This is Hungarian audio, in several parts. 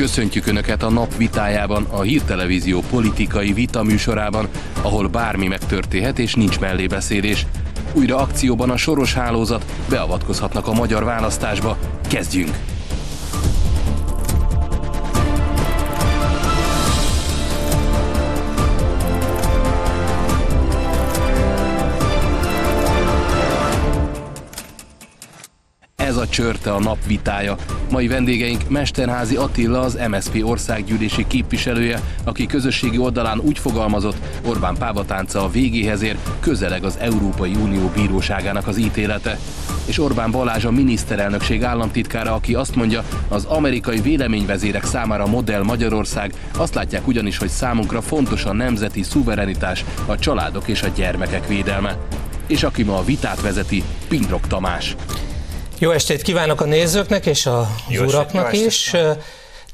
Köszöntjük Önöket a nap vitájában, a hírtelevízió politikai vita műsorában, ahol bármi megtörténhet és nincs mellébeszélés. Újra akcióban a soros hálózat, beavatkozhatnak a magyar választásba. Kezdjünk! A csörte a nap vitája. Mai vendégeink Mesterházi Attila, az MSZP országgyűlési képviselője, aki közösségi oldalán úgy fogalmazott, Orbán pávatánca a végéhez ér, közeleg az Európai Unió bíróságának az ítélete. És Orbán Balázs a miniszterelnökség államtitkára, aki azt mondja, az amerikai véleményvezérek számára modell Magyarország, azt látják ugyanis, hogy számunkra fontos a nemzeti szuverenitás, a családok és a gyermekek védelme. És aki ma a vitát vezeti, Pindrok Tamás. Jó estét kívánok a nézőknek és a uraknak estét, is.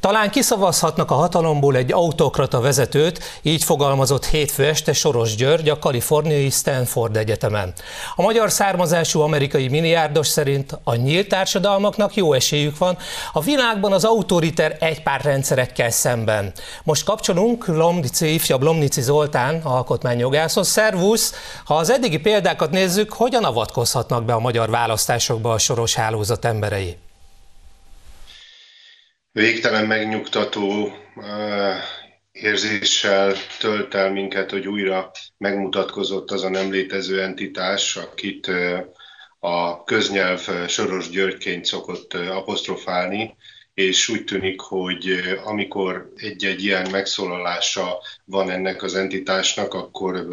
Talán kiszavazhatnak a hatalomból egy autokrata vezetőt, így fogalmazott hétfő este Soros György a kaliforniai Stanford Egyetemen. A magyar származású amerikai milliárdos szerint a nyílt társadalmaknak jó esélyük van a világban az autoriter egypártrendszerekkel szemben. Most kapcsolunk Lomnici, ifjabb Lomnici Zoltán alkotmányjogászhoz. Szervusz! Ha az eddigi példákat nézzük, hogyan avatkozhatnak be a magyar választásokba a soros hálózat emberei? Végtelen megnyugtató érzéssel tölt el minket, hogy újra megmutatkozott az a nem létező entitás, akit a köznyelv Soros Györgyként szokott apostrofálni, és úgy tűnik, hogy amikor egy-egy ilyen megszólalása van ennek az entitásnak, akkor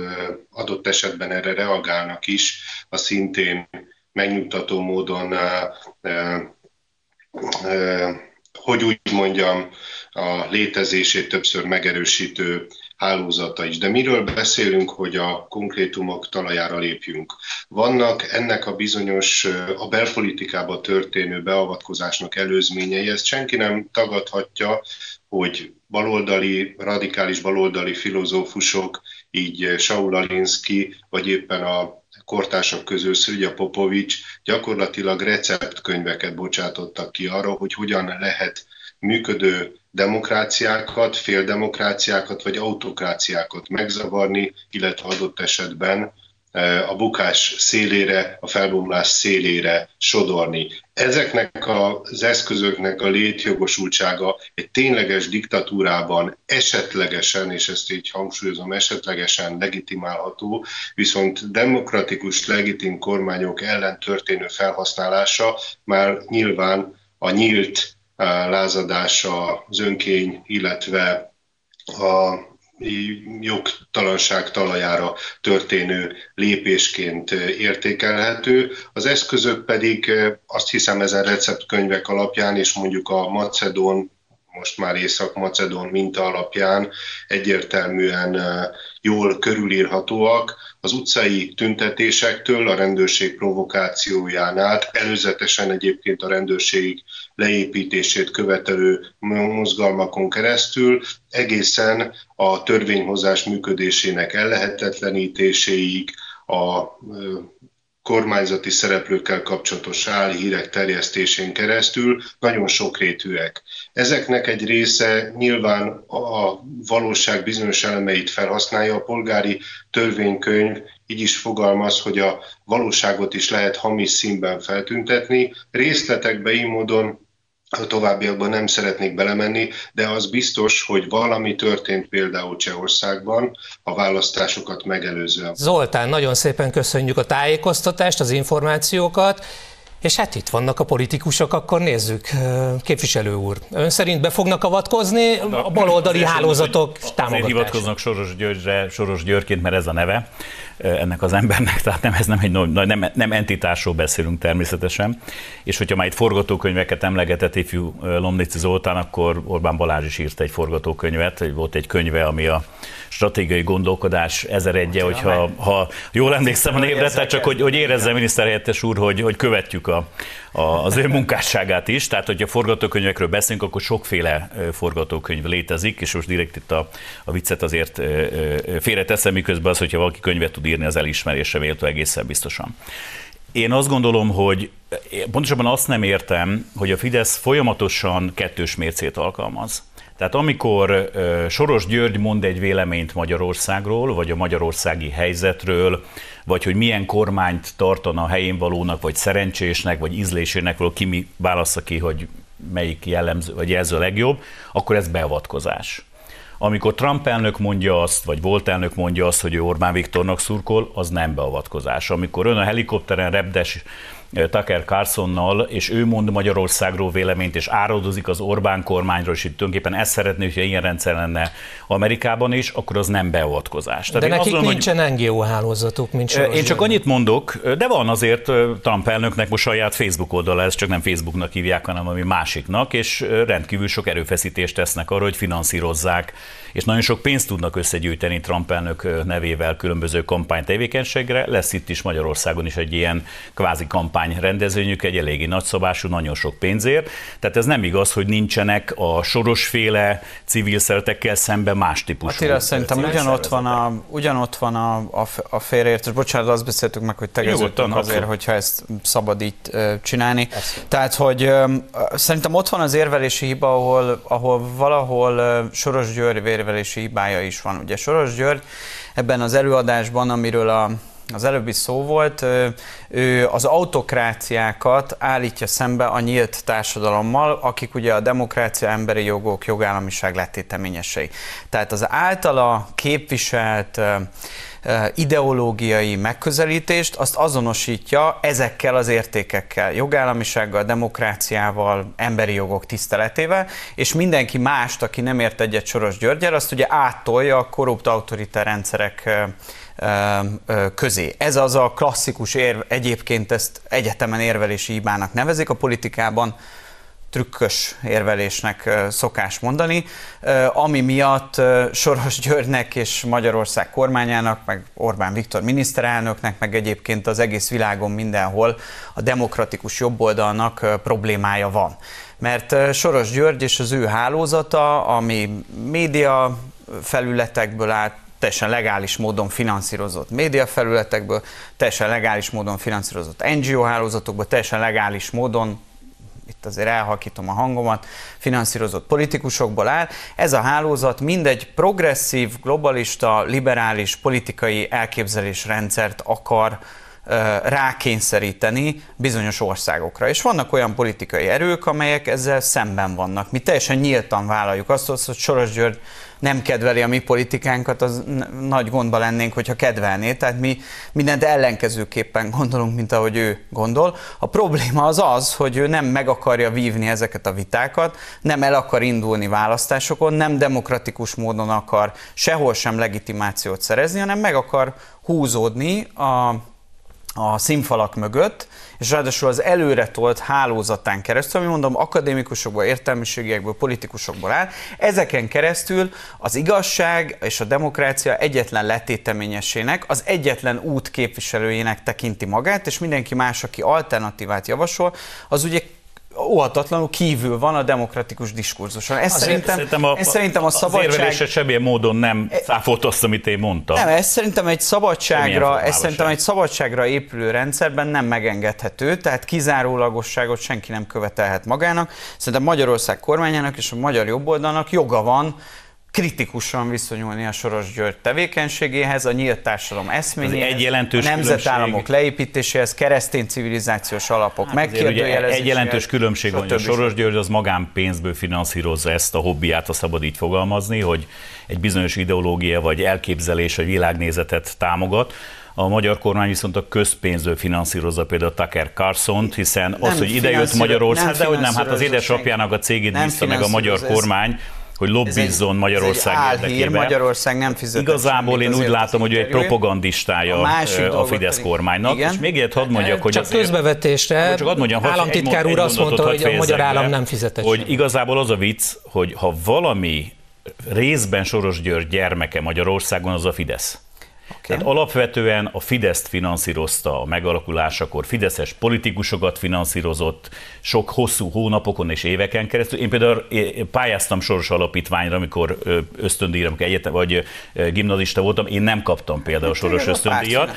adott esetben erre reagálnak is, a szintén megnyugtató módon hogy úgy mondjam, a létezését többször megerősítő hálózata is. De miről beszélünk, hogy a konkrétumok talajára lépjünk? Vannak ennek a bizonyos, a belpolitikába történő beavatkozásnak előzményei, ezt senki nem tagadhatja, hogy baloldali, radikális baloldali filozófusok, így Saul Alinsky, vagy éppen a kortársak közül Szülja Popovics gyakorlatilag receptkönyveket bocsátottak ki arra, hogy hogyan lehet működő demokráciákat, féldemokráciákat vagy autokráciákat megzavarni, illetve adott esetben a bukás szélére, a felbomlás szélére sodorni. Ezeknek az eszközöknek a létjogosultsága egy tényleges diktatúrában esetlegesen, és ezt így hangsúlyozom, esetlegesen legitimálható, viszont demokratikus, legitim kormányok ellen történő felhasználása már nyilván a nyílt lázadása, az önkény, illetve a jogtalanság talajára történő lépésként értékelhető. Az eszközök pedig azt hiszem ezen receptkönyvek alapján, és mondjuk a Macedón most már Észak-Macedón minta alapján egyértelműen jól körülírhatóak. Az utcai tüntetésektől a rendőrség provokációján át, előzetesen egyébként a rendőrség leépítését követelő mozgalmakon keresztül, egészen a törvényhozás működésének ellehetetlenítéséig, a kormányzati szereplőkkel kapcsolatos hírek terjesztésén keresztül nagyon sokrétűek. Ezeknek egy része nyilván a valóság bizonyos elemeit felhasználja, a polgári törvénykönyv így is fogalmaz, hogy a valóságot is lehet hamis színben feltüntetni. Részletekbe így módon a továbbiakban nem szeretnék belemenni, de az biztos, hogy valami történt például Csehországban a választásokat megelőzően. Zoltán, nagyon szépen köszönjük a tájékoztatást, az információkat. És hát itt vannak a politikusok, akkor nézzük. Képviselő úr, ön szerint be fognak avatkozni a baloldali hálózatok támogatása? hivatkoznak Soros Györgyre, Soros Györgyként, mert ez a neve ennek az embernek, tehát nem, ez nem egy nem, nem entitásról beszélünk természetesen. És hogyha már itt forgatókönyveket emlegetett ifjú Lomnici Zoltán, akkor Orbán Balázs is írt egy forgatókönyvet, volt egy könyve, ami a stratégiai gondolkodás ezer egye, hogyha ha jól emlékszem a névre, tehát csak hogy, hogy érezze miniszterhelyettes úr, hogy, hogy követjük a, az ő munkásságát is. Tehát, hogyha forgatókönyvekről beszélünk, akkor sokféle forgatókönyv létezik, és most direkt itt a, a viccet azért félreteszem, miközben az, hogyha valaki könyvet tud írni, az elismerése véltő egészen biztosan. Én azt gondolom, hogy pontosabban azt nem értem, hogy a Fidesz folyamatosan kettős mércét alkalmaz. Tehát amikor Soros György mond egy véleményt Magyarországról, vagy a magyarországi helyzetről, vagy hogy milyen kormányt tartana a helyén valónak, vagy szerencsésnek, vagy ízlésének, vagy ki mi válassza ki, hogy melyik jellemző, vagy jelző a legjobb, akkor ez beavatkozás. Amikor Trump elnök mondja azt, vagy volt elnök mondja azt, hogy ő Orbán Viktornak szurkol, az nem beavatkozás. Amikor ön a helikopteren repdes Tucker Carlsonnal, és ő mond Magyarországról véleményt, és áradozik az Orbán kormányról, és itt tulajdonképpen ezt szeretné, hogyha ilyen rendszer lenne Amerikában is, akkor az nem beavatkozás. Tehát de nekik mondom, nincsen hogy... NGO hálózatuk, mint Soros Én csak annyit mondok, de van azért Trump elnöknek most saját Facebook oldala, ez csak nem Facebooknak hívják, hanem ami másiknak, és rendkívül sok erőfeszítést tesznek arra, hogy finanszírozzák és nagyon sok pénzt tudnak összegyűjteni Trump elnök nevével különböző kampánytevékenységre. Lesz itt is Magyarországon is egy ilyen kvázi kampány rendezvényük, egy eléggé nagyszabású, nagyon sok pénzért. Tehát ez nem igaz, hogy nincsenek a sorosféle civil szeretekkel szemben más típusú. Attila, szerintem ugyanott van a, ugyanott van a, a, a félreértés. Bocsánat, azt beszéltük meg, hogy tegeződtünk azért, abszolút. hogyha ezt szabad így csinálni. Persze. Tehát, hogy szerintem ott van az érvelési hiba, ahol, ahol valahol Soros György érvelési hibája is van. Ugye Soros György ebben az előadásban, amiről a, az előbbi szó volt, ő az autokráciákat állítja szembe a nyílt társadalommal, akik ugye a demokrácia, emberi jogok, jogállamiság letéteményesei. Tehát az általa képviselt ideológiai megközelítést, azt azonosítja ezekkel az értékekkel, jogállamisággal, demokráciával, emberi jogok tiszteletével, és mindenki mást, aki nem ért egyet Soros Györgyel, azt ugye áttolja a korrupt autoritár rendszerek közé. Ez az a klasszikus érv, egyébként ezt egyetemen érvelési hibának nevezik a politikában, trükkös érvelésnek szokás mondani, ami miatt Soros Györgynek és Magyarország kormányának, meg Orbán Viktor miniszterelnöknek, meg egyébként az egész világon mindenhol a demokratikus jobboldalnak problémája van. Mert Soros György és az ő hálózata, ami média felületekből állt, teljesen legális módon finanszírozott médiafelületekből, teljesen legális módon finanszírozott NGO hálózatokból, teljesen legális módon itt azért elhalkítom a hangomat, finanszírozott politikusokból áll. Ez a hálózat mindegy progresszív, globalista, liberális politikai elképzelésrendszert akar rákényszeríteni bizonyos országokra. És vannak olyan politikai erők, amelyek ezzel szemben vannak. Mi teljesen nyíltan vállaljuk azt, hogy Soros György nem kedveli a mi politikánkat, az nagy gondba lennénk, hogyha kedvelné. Tehát mi mindent ellenkezőképpen gondolunk, mint ahogy ő gondol. A probléma az az, hogy ő nem meg akarja vívni ezeket a vitákat, nem el akar indulni választásokon, nem demokratikus módon akar sehol sem legitimációt szerezni, hanem meg akar húzódni a a színfalak mögött, és ráadásul az előre tolt hálózatán keresztül, ami mondom akadémikusokból, értelmiségiekből, politikusokból áll, ezeken keresztül az igazság és a demokrácia egyetlen letéteményesének, az egyetlen út képviselőjének tekinti magát, és mindenki más, aki alternatívát javasol, az ugye óhatatlanul kívül van a demokratikus diskurzuson. Ez szerintem, szerintem a, ez szerintem a szabadság... Az semmilyen módon nem e- cáfolt azt, amit én mondtam. Nem, ez szerintem egy szabadságra, ez szerintem egy szabadságra épülő rendszerben nem megengedhető, tehát kizárólagosságot senki nem követelhet magának. Szerintem Magyarország kormányának és a magyar jobboldalnak joga van kritikusan viszonyulni a Soros György tevékenységéhez, a nyílt társadalom eszményéhez, egy jelentős a nemzetállamok különbség. leépítéséhez, keresztény civilizációs alapok hát megkérdőjelezéséhez. Egy jelentős különbség van, hogy a Soros György az magánpénzből finanszírozza ezt a hobbiát, ha szabad így fogalmazni, hogy egy bizonyos ideológia vagy elképzelés vagy világnézetet támogat. A magyar kormány viszont a közpénzből finanszírozza például Tucker carlson hiszen az, nem hogy idejött Magyarország, de hogy nem, hát az édesapjának a cégét vissza meg a magyar kormány, hogy lobbizzon Magyarország ez egy érdekében. Magyarország nem fizet. Igazából én úgy látom, hogy ő egy propagandistája a, a Fidesz kormánynak. Igen? És még egyet hadd mondjak, hogy csak azért, közbevetésre csak hadd mondjam, államtitkár úr azt mondta, hogy a magyar állam nem fizetett. Hogy igazából az a vicc, hogy ha valami részben Soros György gyermeke Magyarországon, az a Fidesz. Tehát alapvetően a Fideszt finanszírozta a megalakulásakor, Fideszes politikusokat finanszírozott sok hosszú hónapokon és éveken keresztül. Én például pályáztam Soros Alapítványra, amikor ösztöndíjra, egyetem vagy gimnazista voltam, én nem kaptam például Soros ösztöndíjat.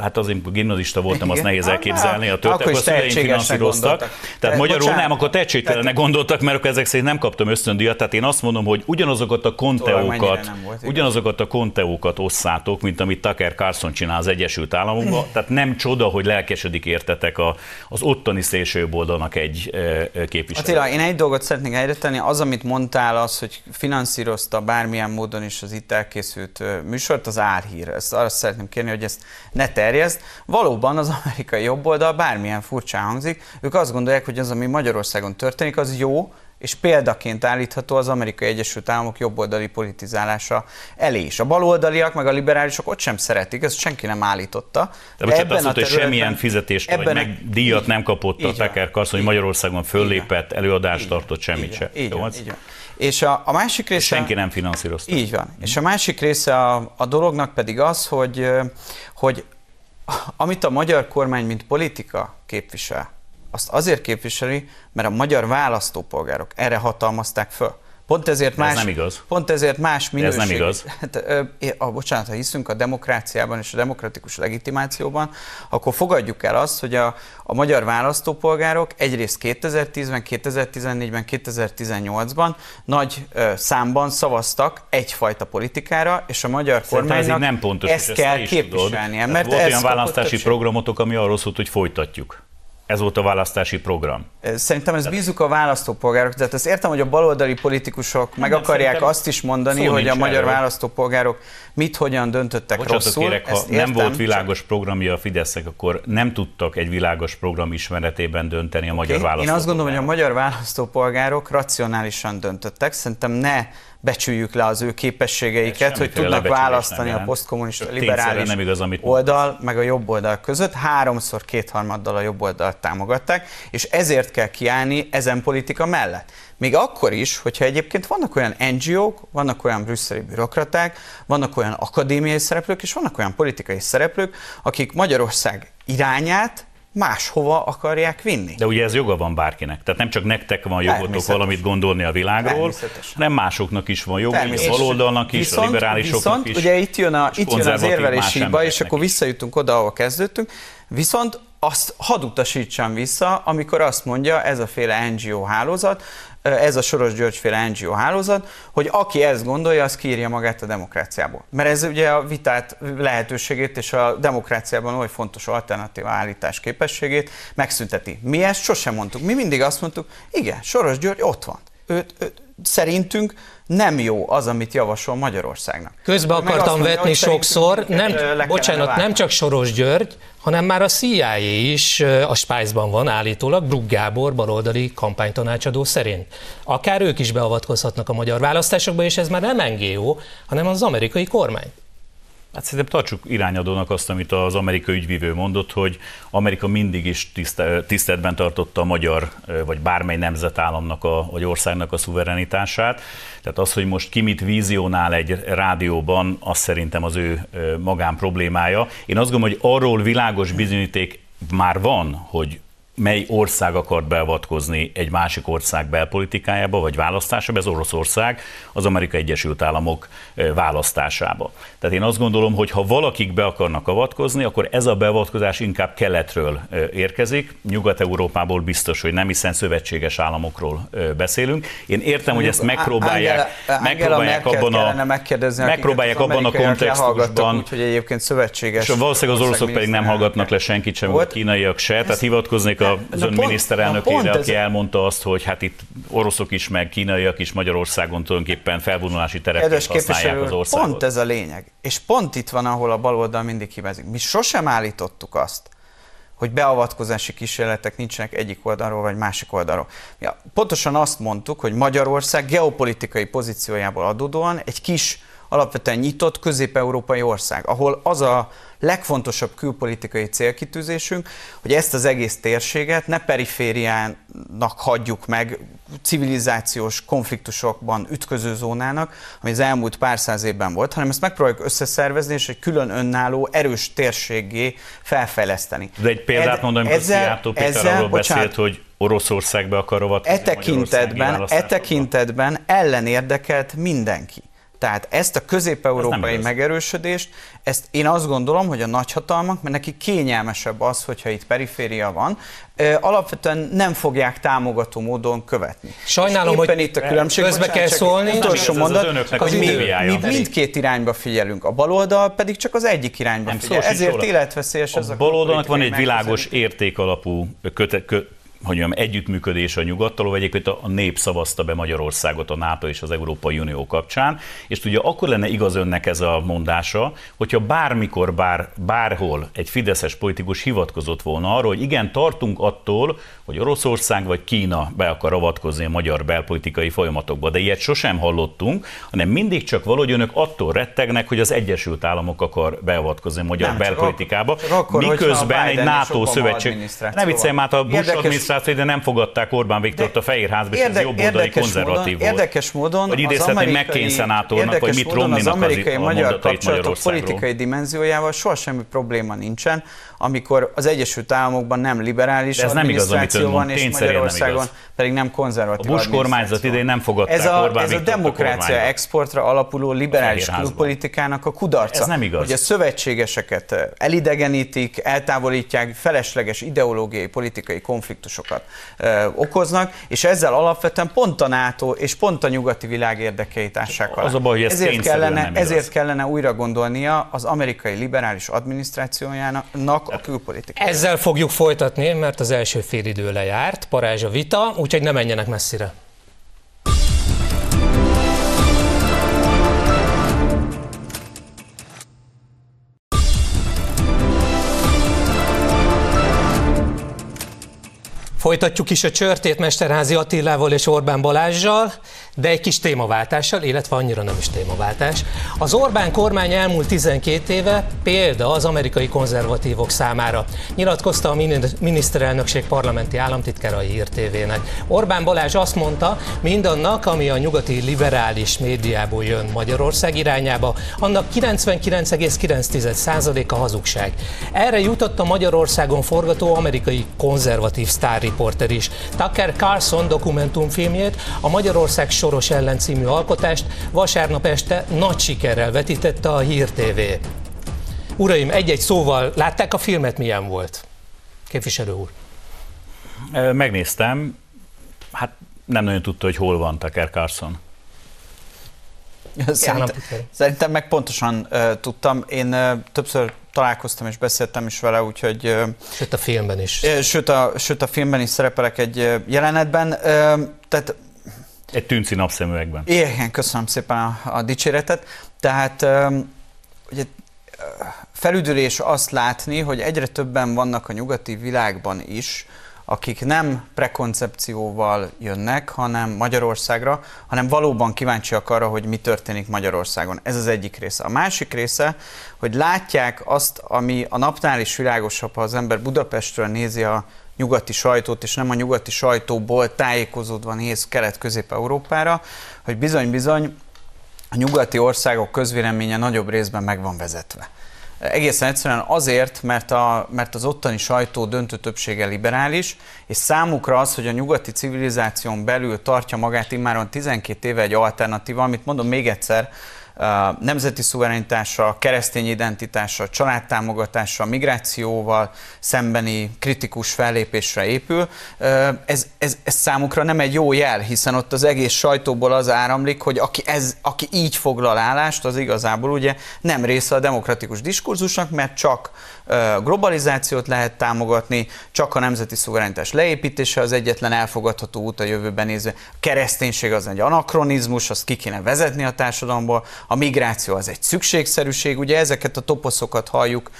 Hát azért gimnazista voltam, az nehéz elképzelni. A történet, a szüleim finanszíroztak. Tehát magyarul nem, akkor tehetségtelenek gondoltak, mert ezek szerint nem kaptam ösztöndíjat. Tehát én azt mondom, hogy ugyanazokat a konteókat, ugyanazokat a konteókat osszátok, mint amit Tucker Carlson csinál az Egyesült Államokban. Tehát nem csoda, hogy lelkesedik értetek a, az ottani szélsőboldalnak egy képviselő. Attila, én egy dolgot szeretnék egyre tenni. Az, amit mondtál, az, hogy finanszírozta bármilyen módon is az itt elkészült műsort, az árhír. Ezt arra szeretném kérni, hogy ezt ne terjeszt. Valóban az amerikai jobboldal bármilyen furcsán hangzik, ők azt gondolják, hogy az, ami Magyarországon történik, az jó, és példaként állítható az Amerikai Egyesült Államok jobboldali politizálása elé is. A baloldaliak meg a liberálisok ott sem szeretik, ezt senki nem állította. De, de ebben azt mondta, hogy semmilyen fizetést ebben vagy meg díjat nem kapott a Tucker Carlson, hogy Magyarországon föllépett, előadást tartott, semmit se. Így van, így van. És a, a másik része... Senki nem finanszírozta. Így van. És a másik része a, a dolognak pedig az, hogy, hogy amit a magyar kormány, mint politika képvisel, azt azért képviseli, mert a magyar választópolgárok erre hatalmazták föl. Pont ezért más, ez nem igaz. Pont ezért más minőség. Ez nem igaz. Hát, a, bocsánat, ha hiszünk a demokráciában és a demokratikus legitimációban, akkor fogadjuk el azt, hogy a, a magyar választópolgárok egyrészt 2010-ben, 2014-ben, 2018-ban nagy ö, számban szavaztak egyfajta politikára, és a magyar kormánynak nem pontos, ezt kell képviselnie. Mert volt olyan választási programotok, ami arról szólt, hogy folytatjuk. Ez volt a választási program. Szerintem ez bízunk a választópolgárok. Tehát ezt értem, hogy a baloldali politikusok meg akarják azt is mondani, hogy a magyar erről. választópolgárok mit, hogyan döntöttek Bocsátok rosszul. Kérek, ha nem értem, volt világos programja a Fideszek, akkor nem tudtak egy világos program ismeretében dönteni a okay. magyar választópolgárok. Én azt gondolom, hogy a magyar választópolgárok racionálisan döntöttek. Szerintem ne becsüljük le az ő képességeiket, hogy tudnak választani a posztkommunista liberális nem igaz, amit oldal, meg a jobb oldal között. Háromszor kétharmaddal a jobb oldalt támogatták, és ezért kell kiállni ezen politika mellett. Még akkor is, hogyha egyébként vannak olyan NGO-k, vannak olyan brüsszeli bürokraták, vannak olyan akadémiai szereplők, és vannak olyan politikai szereplők, akik Magyarország irányát máshova akarják vinni. De ugye ez joga van bárkinek. Tehát nem csak nektek van jogotok valamit gondolni a világról, hanem másoknak is van joga, a baloldalnak is, viszont, a liberálisoknak viszont, is. ugye itt jön, a, itt jön az érvelési hiba, és akkor visszajutunk oda, ahol kezdődtünk. Viszont azt hadd utasítsam vissza, amikor azt mondja ez a féle NGO hálózat, ez a Soros Györgyféle NGO hálózat, hogy aki ezt gondolja, az kírja magát a demokráciából. Mert ez ugye a vitát lehetőségét és a demokráciában oly fontos alternatíva állítás képességét megszünteti. Mi ezt sosem mondtuk. Mi mindig azt mondtuk, igen, Soros György ott van. Őt, őt, szerintünk nem jó az, amit javasol Magyarországnak. Közbe akartam mondja, vetni sokszor, nem, bocsánat, nem csak Soros György, hanem már a CIA is a Spice-ban van állítólag, Brugg Gábor baloldali kampánytanácsadó szerint. Akár ők is beavatkozhatnak a magyar választásokba, és ez már nem NGO, hanem az amerikai kormány. Hát szerintem tartsuk irányadónak azt, amit az amerikai ügyvívő mondott, hogy Amerika mindig is tiszteletben tartotta a magyar, vagy bármely nemzetállamnak, a, vagy országnak a szuverenitását. Tehát az, hogy most ki mit vízionál egy rádióban, az szerintem az ő magán problémája. Én azt gondolom, hogy arról világos bizonyíték már van, hogy mely ország akart beavatkozni egy másik ország belpolitikájába, vagy választásába, ez Oroszország, az Amerikai Egyesült Államok választásába. Tehát én azt gondolom, hogy ha valakik be akarnak avatkozni, akkor ez a beavatkozás inkább keletről érkezik, Nyugat-Európából biztos, hogy nem, hiszen szövetséges államokról beszélünk. Én értem, hogy ezt megpróbálják, Angela, megpróbálják abban a, megpróbálják abban a kontextusban, úgyhogy egyébként szövetséges. És valószínűleg az oroszok pedig nem hallgatnak le senkit sem, a kínaiak se, tehát hivatkoznék a az ön miniszterelnökére, aki elmondta azt, hogy hát itt oroszok is, meg kínaiak is Magyarországon tulajdonképpen felvonulási tereket használják az országot. Pont ez a lényeg. És pont itt van, ahol a baloldal mindig hibázik. Mi sosem állítottuk azt, hogy beavatkozási kísérletek nincsenek egyik oldalról vagy másik oldalról. Ja, pontosan azt mondtuk, hogy Magyarország geopolitikai pozíciójából adódóan egy kis alapvetően nyitott közép-európai ország, ahol az a legfontosabb külpolitikai célkitűzésünk, hogy ezt az egész térséget ne perifériának hagyjuk meg, civilizációs konfliktusokban ütköző zónának, ami az elmúlt pár száz évben volt, hanem ezt megpróbáljuk összeszervezni, és egy külön önálló, erős térségé felfejleszteni. De egy példát mondom, amikor Szijjártó Péter ezzel, arról bocsánat, beszélt, hogy Oroszországba akar rovatkozni e tekintetben, e tekintetben ellenérdekelt mindenki. Tehát ezt a közép-európai ez megerősödést, ezt én azt gondolom, hogy a nagyhatalmak, mert neki kényelmesebb az, hogyha itt periféria van, alapvetően nem fogják támogató módon követni. Sajnálom, hogy itt a különbség. Közbe bocsánat, kell szólni. Utolsó mondat, hogy mi, mi mindkét irányba figyelünk, a baloldal pedig csak az egyik irányba nem, figyel. Ezért életveszélyes ez a baloldalnak van egy világos értékalapú köte, kö, hogy mondjam, együttműködés a nyugattal, vagy egyébként a nép szavazta be Magyarországot a NATO és az Európai Unió kapcsán, és ugye akkor lenne igaz önnek ez a mondása, hogyha bármikor, bár, bárhol egy fideszes politikus hivatkozott volna arra, hogy igen, tartunk attól, hogy Oroszország vagy Kína be akar avatkozni a magyar belpolitikai folyamatokba, de ilyet sosem hallottunk, hanem mindig csak valahogy önök attól rettegnek, hogy az Egyesült Államok akar beavatkozni a magyar Nem, belpolitikába, csak akkor, miközben egy NATO szövetség... Ne viccelj már, a Bush adminisztráció, de nem fogadták Orbán Viktort a Fehérházba, és ez jobboldali konzervatív módon, volt. Érdekes módon hogy idézhetni McCain szenátornak, vagy mit romney az amerikai az, magyar kapcsolatok politikai dimenziójával soha semmi probléma nincsen, amikor az Egyesült Államokban nem liberális ez nem igaz, van, és Magyarországon nem pedig nem konzervatív A Bush kormányzat idején nem fogadták ez a, Orbán Ez a demokrácia a exportra alapuló liberális külpolitikának a kudarca. Ez nem igaz. Hogy a szövetségeseket elidegenítik, eltávolítják, felesleges ideológiai, politikai konfliktusokat ö, okoznak, és ezzel alapvetően pont a NATO és pont a nyugati világ érdekeit ássák alá. Az a baj, hogy ez ezért kellene, ezért kellene újra gondolnia az amerikai liberális adminisztrációjának a külpolitikát. Ezzel fogjuk folytatni, mert az első félidő lejárt, parázs a vita, úgyhogy ne menjenek messzire. Folytatjuk is a csörtét Mesterházi Attilával és Orbán Balázsjal, de egy kis témaváltással, illetve annyira nem is témaváltás. Az Orbán kormány elmúlt 12 éve példa az amerikai konzervatívok számára, nyilatkozta a miniszterelnökség parlamenti államtitkára a Hír TV-nek. Orbán Balázs azt mondta, mindannak, ami a nyugati liberális médiából jön Magyarország irányába, annak 99,9%-a hazugság. Erre jutott a Magyarországon forgató amerikai konzervatív sztár riporter is. Tucker Carlson dokumentumfilmjét, a Magyarország Soros ellen című alkotást vasárnap este nagy sikerrel vetítette a Hír TV. Uraim, egy-egy szóval látták a filmet, milyen volt? Képviselő úr. Megnéztem, hát nem nagyon tudta, hogy hol van Tucker Carlson. Szerintem, szerintem meg pontosan uh, tudtam. Én uh, többször találkoztam és beszéltem is vele, úgyhogy... Uh, sőt a filmben is. Uh, sőt a, sőt a filmben is szerepelek egy uh, jelenetben. Uh, tehát egy tűnci napszemüvegben. Igen, köszönöm szépen a, a dicséretet. Tehát ugye, felüdülés azt látni, hogy egyre többen vannak a nyugati világban is, akik nem prekoncepcióval jönnek, hanem Magyarországra, hanem valóban kíváncsiak arra, hogy mi történik Magyarországon. Ez az egyik része. A másik része, hogy látják azt, ami a napnál is világosabb, ha az ember Budapestről nézi a nyugati sajtót, és nem a nyugati sajtóból tájékozódva néz Kelet-Közép-Európára, hogy bizony-bizony a nyugati országok közvéleménye nagyobb részben meg van vezetve. Egészen egyszerűen azért, mert, a, mert az ottani sajtó döntő többsége liberális, és számukra az, hogy a nyugati civilizáción belül tartja magát immáron 12 éve egy alternatíva, amit mondom még egyszer, nemzeti szuverenitással, keresztény identitással, családtámogatással, migrációval szembeni kritikus fellépésre épül. Ez, ez, ez számukra nem egy jó jel, hiszen ott az egész sajtóból az áramlik, hogy aki, ez, aki így foglal állást, az igazából ugye nem része a demokratikus diskurzusnak, mert csak globalizációt lehet támogatni, csak a nemzeti szuverenitás leépítése az egyetlen elfogadható út a jövőben nézve. A kereszténység az egy anakronizmus, azt ki kéne vezetni a társadalomból, a migráció az egy szükségszerűség, ugye ezeket a toposzokat halljuk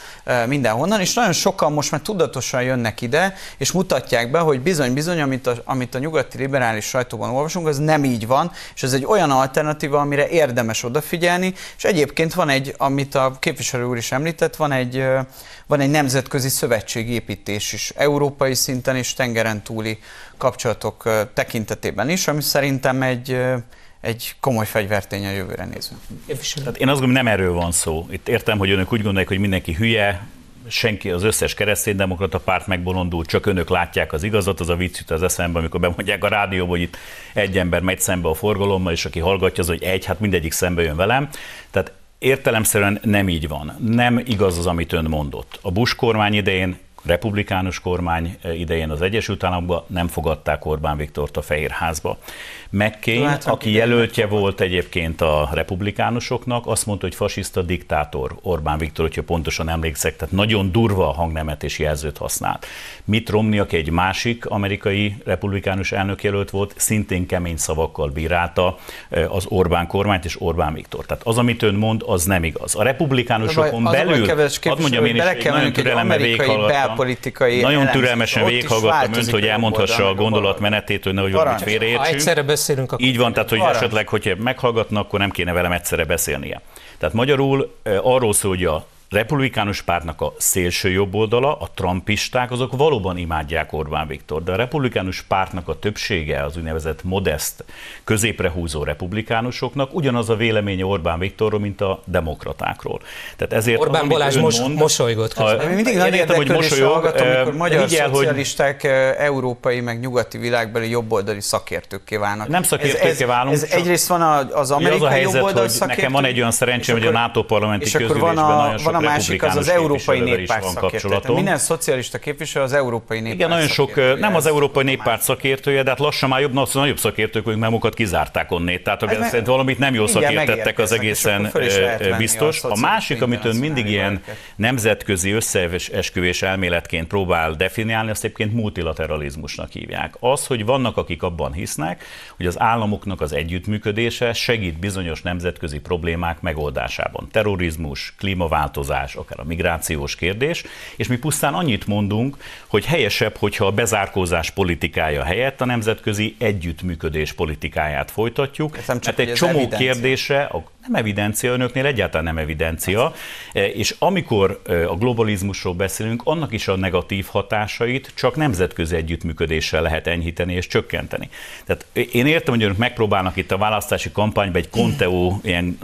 mindenhonnan, és nagyon sokan most már tudatosan jönnek ide, és mutatják be, hogy bizony-bizony, amit a, amit a nyugati liberális sajtóban olvasunk, az nem így van, és ez egy olyan alternatíva, amire érdemes odafigyelni, és egyébként van egy, amit a képviselő úr is említett, van egy, van egy nemzetközi szövetségépítés is, európai szinten és tengeren túli kapcsolatok tekintetében is, ami szerintem egy, egy komoly fegyvertény a jövőre nézve. Tehát én azt gondolom, nem erről van szó. Itt értem, hogy önök úgy gondolják, hogy mindenki hülye, senki, az összes kereszténydemokrata párt megbolondul, csak önök látják az igazat, az a vicc jut az eszembe, amikor bemondják a rádióba, hogy itt egy ember megy szembe a forgalommal, és aki hallgatja, az, hogy egy, hát mindegyik szembe jön velem. Tehát értelemszerűen nem így van. Nem igaz az, amit ön mondott. A Bush kormány idején republikánus kormány idején az Egyesült Államokban nem fogadták Orbán Viktort a Fehérházba. McCain, Látom, aki jelöltje volt egyébként a republikánusoknak, azt mondta, hogy fasiszta diktátor Orbán Viktor, hogyha pontosan emlékszek, tehát nagyon durva a hangnemet és jelzőt használt. Mitt Romney, aki egy másik amerikai republikánus elnökjelölt volt, szintén kemény szavakkal bírálta az Orbán kormányt és Orbán Viktor. Tehát az, amit ön mond, az nem igaz. A republikánusokon az belül, hadd mondjam én is, nagyon türelemmel véghallgattam, nagyon türelmesen véghallgattam önt, hogy elmondhassa a gondolatmenetét, hogy nehogy valamit félreértsünk beszélünk, akkor... Így van, tehát hogy Varázs. esetleg, hogyha meghallgatnak, akkor nem kéne velem egyszerre beszélnie. Tehát magyarul arról szól, hogy a republikánus pártnak a szélső jobb oldala, a trumpisták, azok valóban imádják Orbán Viktor, de a republikánus pártnak a többsége, az úgynevezett modest, középre húzó republikánusoknak ugyanaz a véleménye Orbán Viktorról, mint a demokratákról. Tehát ezért Orbán az, Balázs mos, mond, mosolygott közben. A, mindig nagy értem, hogy mosolyog, hallgatom, amikor magyar el, szocialisták hogy... európai meg nyugati világbeli jobboldali szakértőkké válnak. Nem szakértőkké válunk. Ez, ez egyrészt van az amerikai az a helyzet, jobboldali szakértő. Nekem van egy olyan szerencsém, hogy a NATO parlamenti közülésben nagyon sok a másik az az Európai Néppárt szakértő. Minden szocialista képviselő az Európai Néppárt Igen, nagyon sok, nem az Európai Néppárt szakértője, de hát lassan már jobb, nagyobb szakértők, hogy magukat kizárták onnét. Tehát ez szerint valamit nem jól szakértettek, az egészen biztos. A másik, amit ön mindig ilyen nemzetközi összeesküvés elméletként próbál definiálni, azt egyébként multilateralizmusnak hívják. Az, hogy vannak, akik abban hisznek, hogy az államoknak az együttműködése segít bizonyos nemzetközi problémák megoldásában. Terrorizmus, klíma klímaváltozás, akár a migrációs kérdés, és mi pusztán annyit mondunk, hogy helyesebb, hogyha a bezárkózás politikája helyett a nemzetközi együttműködés politikáját folytatjuk. Ez nem csak, mert egy csomó evidencia. kérdésre, a nem evidencia, önöknél egyáltalán nem evidencia, e, és amikor e, a globalizmusról beszélünk, annak is a negatív hatásait csak nemzetközi együttműködéssel lehet enyhíteni és csökkenteni. Tehát én értem, hogy önök megpróbálnak itt a választási kampányban egy konteó ilyen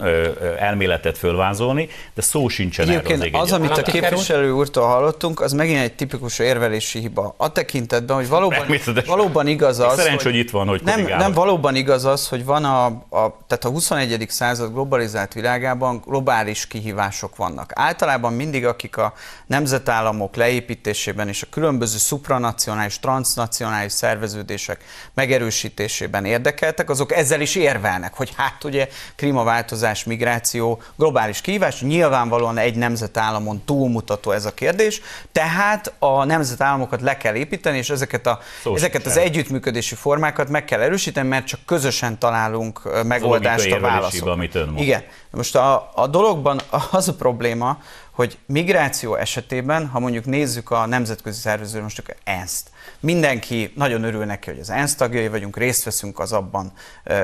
elméletet fölvázolni, de szó sincsen Egyébként erről az, az amit a képviselő úrtól hallottunk, az megint egy tipikus érvelési hiba. A tekintetben, hogy valóban, valóban igaz az, Szerencs, hogy, hogy itt van, hogy nem, nem valóban igaz az, hogy van a, a, tehát a 21. század globalizált világában globális kihívások vannak. Általában mindig, akik a nemzetállamok leépítésében és a különböző supranacionális, transnacionális szerveződések megerősítésében érdekeltek, azok ezzel is érvelnek, hogy hát ugye klímaváltozás, migráció, globális kihívás, nyilvánvalóan egy nemzetállamon túlmutató ez a kérdés, tehát a nemzetállamokat le kell építeni, és ezeket, a, ezeket az együttműködési formákat meg kell erősíteni, mert csak közösen találunk megoldást a válaszokra. amit ön mond. Igen. Most a, a dologban az a probléma, hogy migráció esetében, ha mondjuk nézzük a nemzetközi szervező, most csak ENSZ-t, mindenki nagyon örül neki, hogy az ENSZ tagjai vagyunk, részt veszünk az abban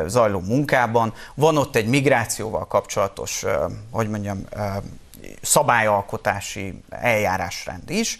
zajló munkában, van ott egy migrációval kapcsolatos, hogy mondjam, szabályalkotási eljárásrend is,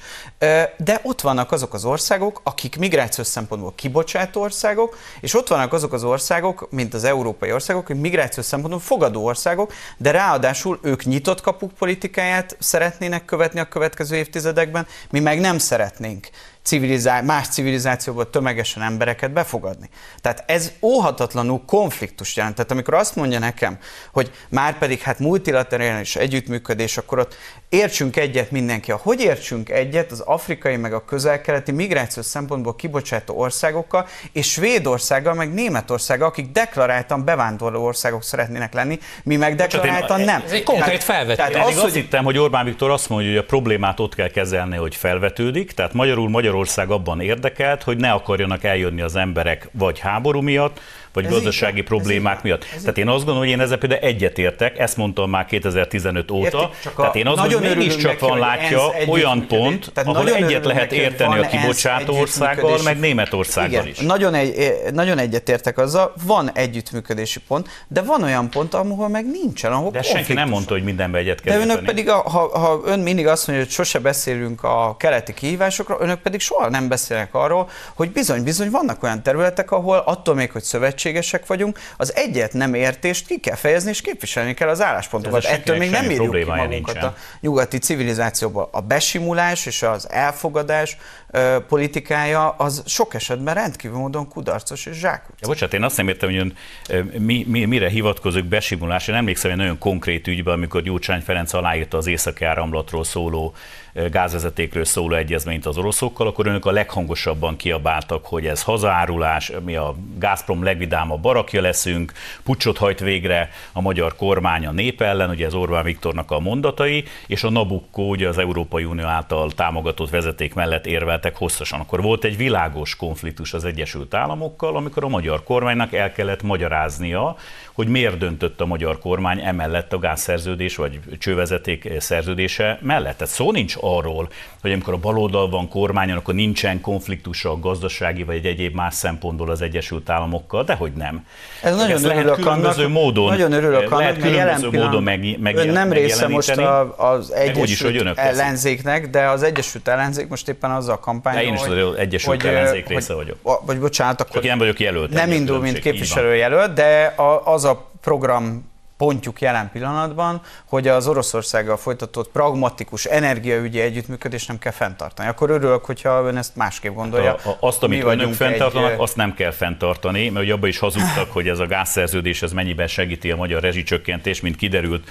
de ott vannak azok az országok, akik migrációs szempontból kibocsátó országok, és ott vannak azok az országok, mint az európai országok, hogy migrációs szempontból fogadó országok, de ráadásul ők nyitott kapuk politikáját szeretnének követni a következő évtizedekben, mi meg nem szeretnénk civilizá- más civilizációból tömegesen embereket befogadni. Tehát ez óhatatlanul konfliktus jelent. Tehát amikor azt mondja nekem, hogy már pedig hát multilaterális együttműködés, akkor ott értsünk egyet mindenki. A hogy értsünk egyet az afrikai meg a közel-keleti migrációs szempontból kibocsátó országokkal, és Svédországgal, meg Németországgal, akik deklaráltan bevándorló országok szeretnének lenni, mi meg deklaráltan nem. Ez egy konkrét felvetés. Tehát az, azt hogy... hittem, hogy Orbán Viktor azt mondja, hogy a problémát ott kell kezelni, hogy felvetődik, tehát magyarul Magyarország abban érdekelt, hogy ne akarjanak eljönni az emberek vagy háború miatt, vagy ez gazdasági így, problémák ez miatt. Tehát én azt gondolom, hogy én ezzel például egyetértek, ezt mondtam már 2015 óta. Értik, Tehát én azt gondolom, hogy mégiscsak van látja olyan pont, ahol egyet lehet érteni a kibocsátó országgal, meg Németországgal is. Nagyon, egy, nagyon egyetértek azzal, van együttműködési pont, de van olyan pont, ahol meg nincsen. Ahol de senki nem mondta, hogy mindenbe egyet kell De önök pedig, a, ha, ha ön mindig azt mondja, hogy sose beszélünk a keleti kihívásokról, önök pedig soha nem beszélnek arról, hogy bizony-bizony vannak olyan területek, ahol attól még, hogy szövetségesek vagyunk, az egyet nem értést ki kell fejezni, és képviselni kell az álláspontokat. Ettől még nem írjuk ki magunkat nincsen. a nyugati civilizációba. A besimulás és az elfogadás ö, politikája az sok esetben rendkívül módon kudarcos és zsákutca. Ja, bocsánat, én azt nem értem, hogy ön, mi, mi, mire hivatkozik besimulás. Én emlékszem egy nagyon konkrét ügyben, amikor Gyurcsány Ferenc aláírta az északi áramlatról szóló gázvezetékről szóló egyezményt az oroszokkal, akkor önök a leghangosabban kiabáltak, hogy ez hazárulás, mi a Gazprom legvidámabb barakja leszünk, pucsot hajt végre a magyar kormány a nép ellen, ugye ez Orbán Viktornak a mondatai, és a Nabucco, ugye az Európai Unió által támogatott vezeték mellett érveltek hosszasan. Akkor volt egy világos konfliktus az Egyesült Államokkal, amikor a magyar kormánynak el kellett magyaráznia, hogy miért döntött a magyar kormány emellett a gázszerződés vagy csővezeték szerződése mellett. Tehát szó nincs arról, hogy amikor a baloldal van kormányon, akkor nincsen konfliktusa a gazdasági vagy egy egyéb más szempontból az Egyesült Államokkal, de hogy nem. Ez nagyon Ezt lehet különböző annak, módon, nagyon örülök lehet annak, különböző módon meg, meg, ön nem része most a, az Egyesült is, ellenzéknek, de az Egyesült ellenzék most éppen azzal kampányol, Én is az Egyesült hogy, ellenzék része vagyok. Vagy bocsánat, akkor Csak én vagyok jelölt. Nem indul, mint képviselőjelölt, de az a program pontjuk jelen pillanatban, hogy az Oroszországgal folytatott pragmatikus energiaügyi együttműködést nem kell fenntartani. Akkor örülök, hogyha ön ezt másképp gondolja. Hát a, a, azt, amit önök fenntartanak, egy... azt nem kell fenntartani, mert abban is hazudtak, hogy ez a gázszerződés ez mennyiben segíti a magyar rezsicsökkentés, mint kiderült,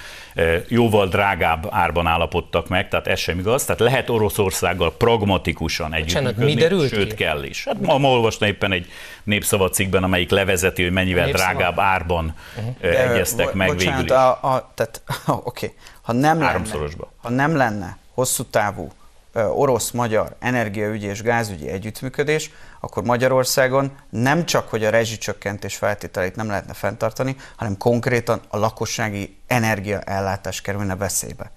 jóval drágább árban állapodtak meg, tehát ez sem igaz. Tehát lehet Oroszországgal pragmatikusan együttműködni, mi derült sőt ki? kell is. Hát ma, ma olvastam éppen egy népszavacikben, amelyik levezeti, hogy mennyivel drágább árban uh-huh. egyeztek meg bocsánat, a, a, tehát, oké, okay. ha nem lenne, ha nem lenne hosszú távú orosz-magyar energiaügyi és gázügyi együttműködés, akkor Magyarországon nem csak, hogy a rezsicsökkentés feltételeit nem lehetne fenntartani, hanem konkrétan a lakossági energiaellátás kerülne veszélybe.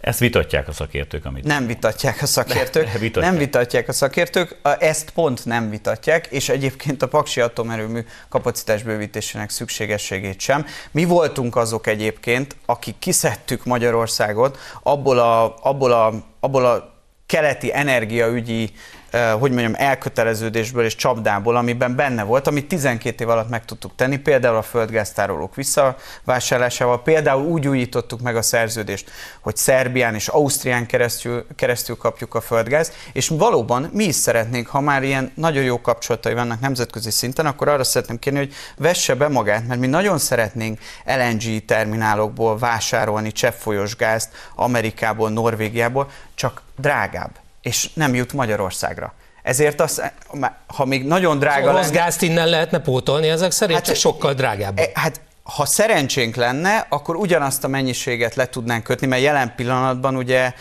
Ezt vitatják a szakértők, amit... Nem vitatják a szakértők. De, vitatják. Nem vitatják a szakértők, ezt pont nem vitatják, és egyébként a Paksi atomerőmű kapacitás bővítésének szükségességét sem. Mi voltunk azok egyébként, akik kiszedtük Magyarországot abból a, abból a, abból a keleti energiaügyi hogy mondjam, elköteleződésből és csapdából, amiben benne volt, amit 12 év alatt meg tudtuk tenni, például a földgáztárolók visszavásárlásával, például úgy újítottuk meg a szerződést, hogy Szerbián és Ausztrián keresztül, keresztül kapjuk a földgáz, és valóban mi is szeretnénk, ha már ilyen nagyon jó kapcsolatai vannak nemzetközi szinten, akkor arra szeretném kérni, hogy vesse be magát, mert mi nagyon szeretnénk LNG terminálokból vásárolni cseppfolyós gázt Amerikából, Norvégiából, csak drágább és nem jut Magyarországra. Ezért az, ha még nagyon drága szóval lenne... gázt innen lehetne pótolni ezek szerint, hát, sokkal drágább. E, hát ha szerencsénk lenne, akkor ugyanazt a mennyiséget le tudnánk kötni, mert jelen pillanatban ugye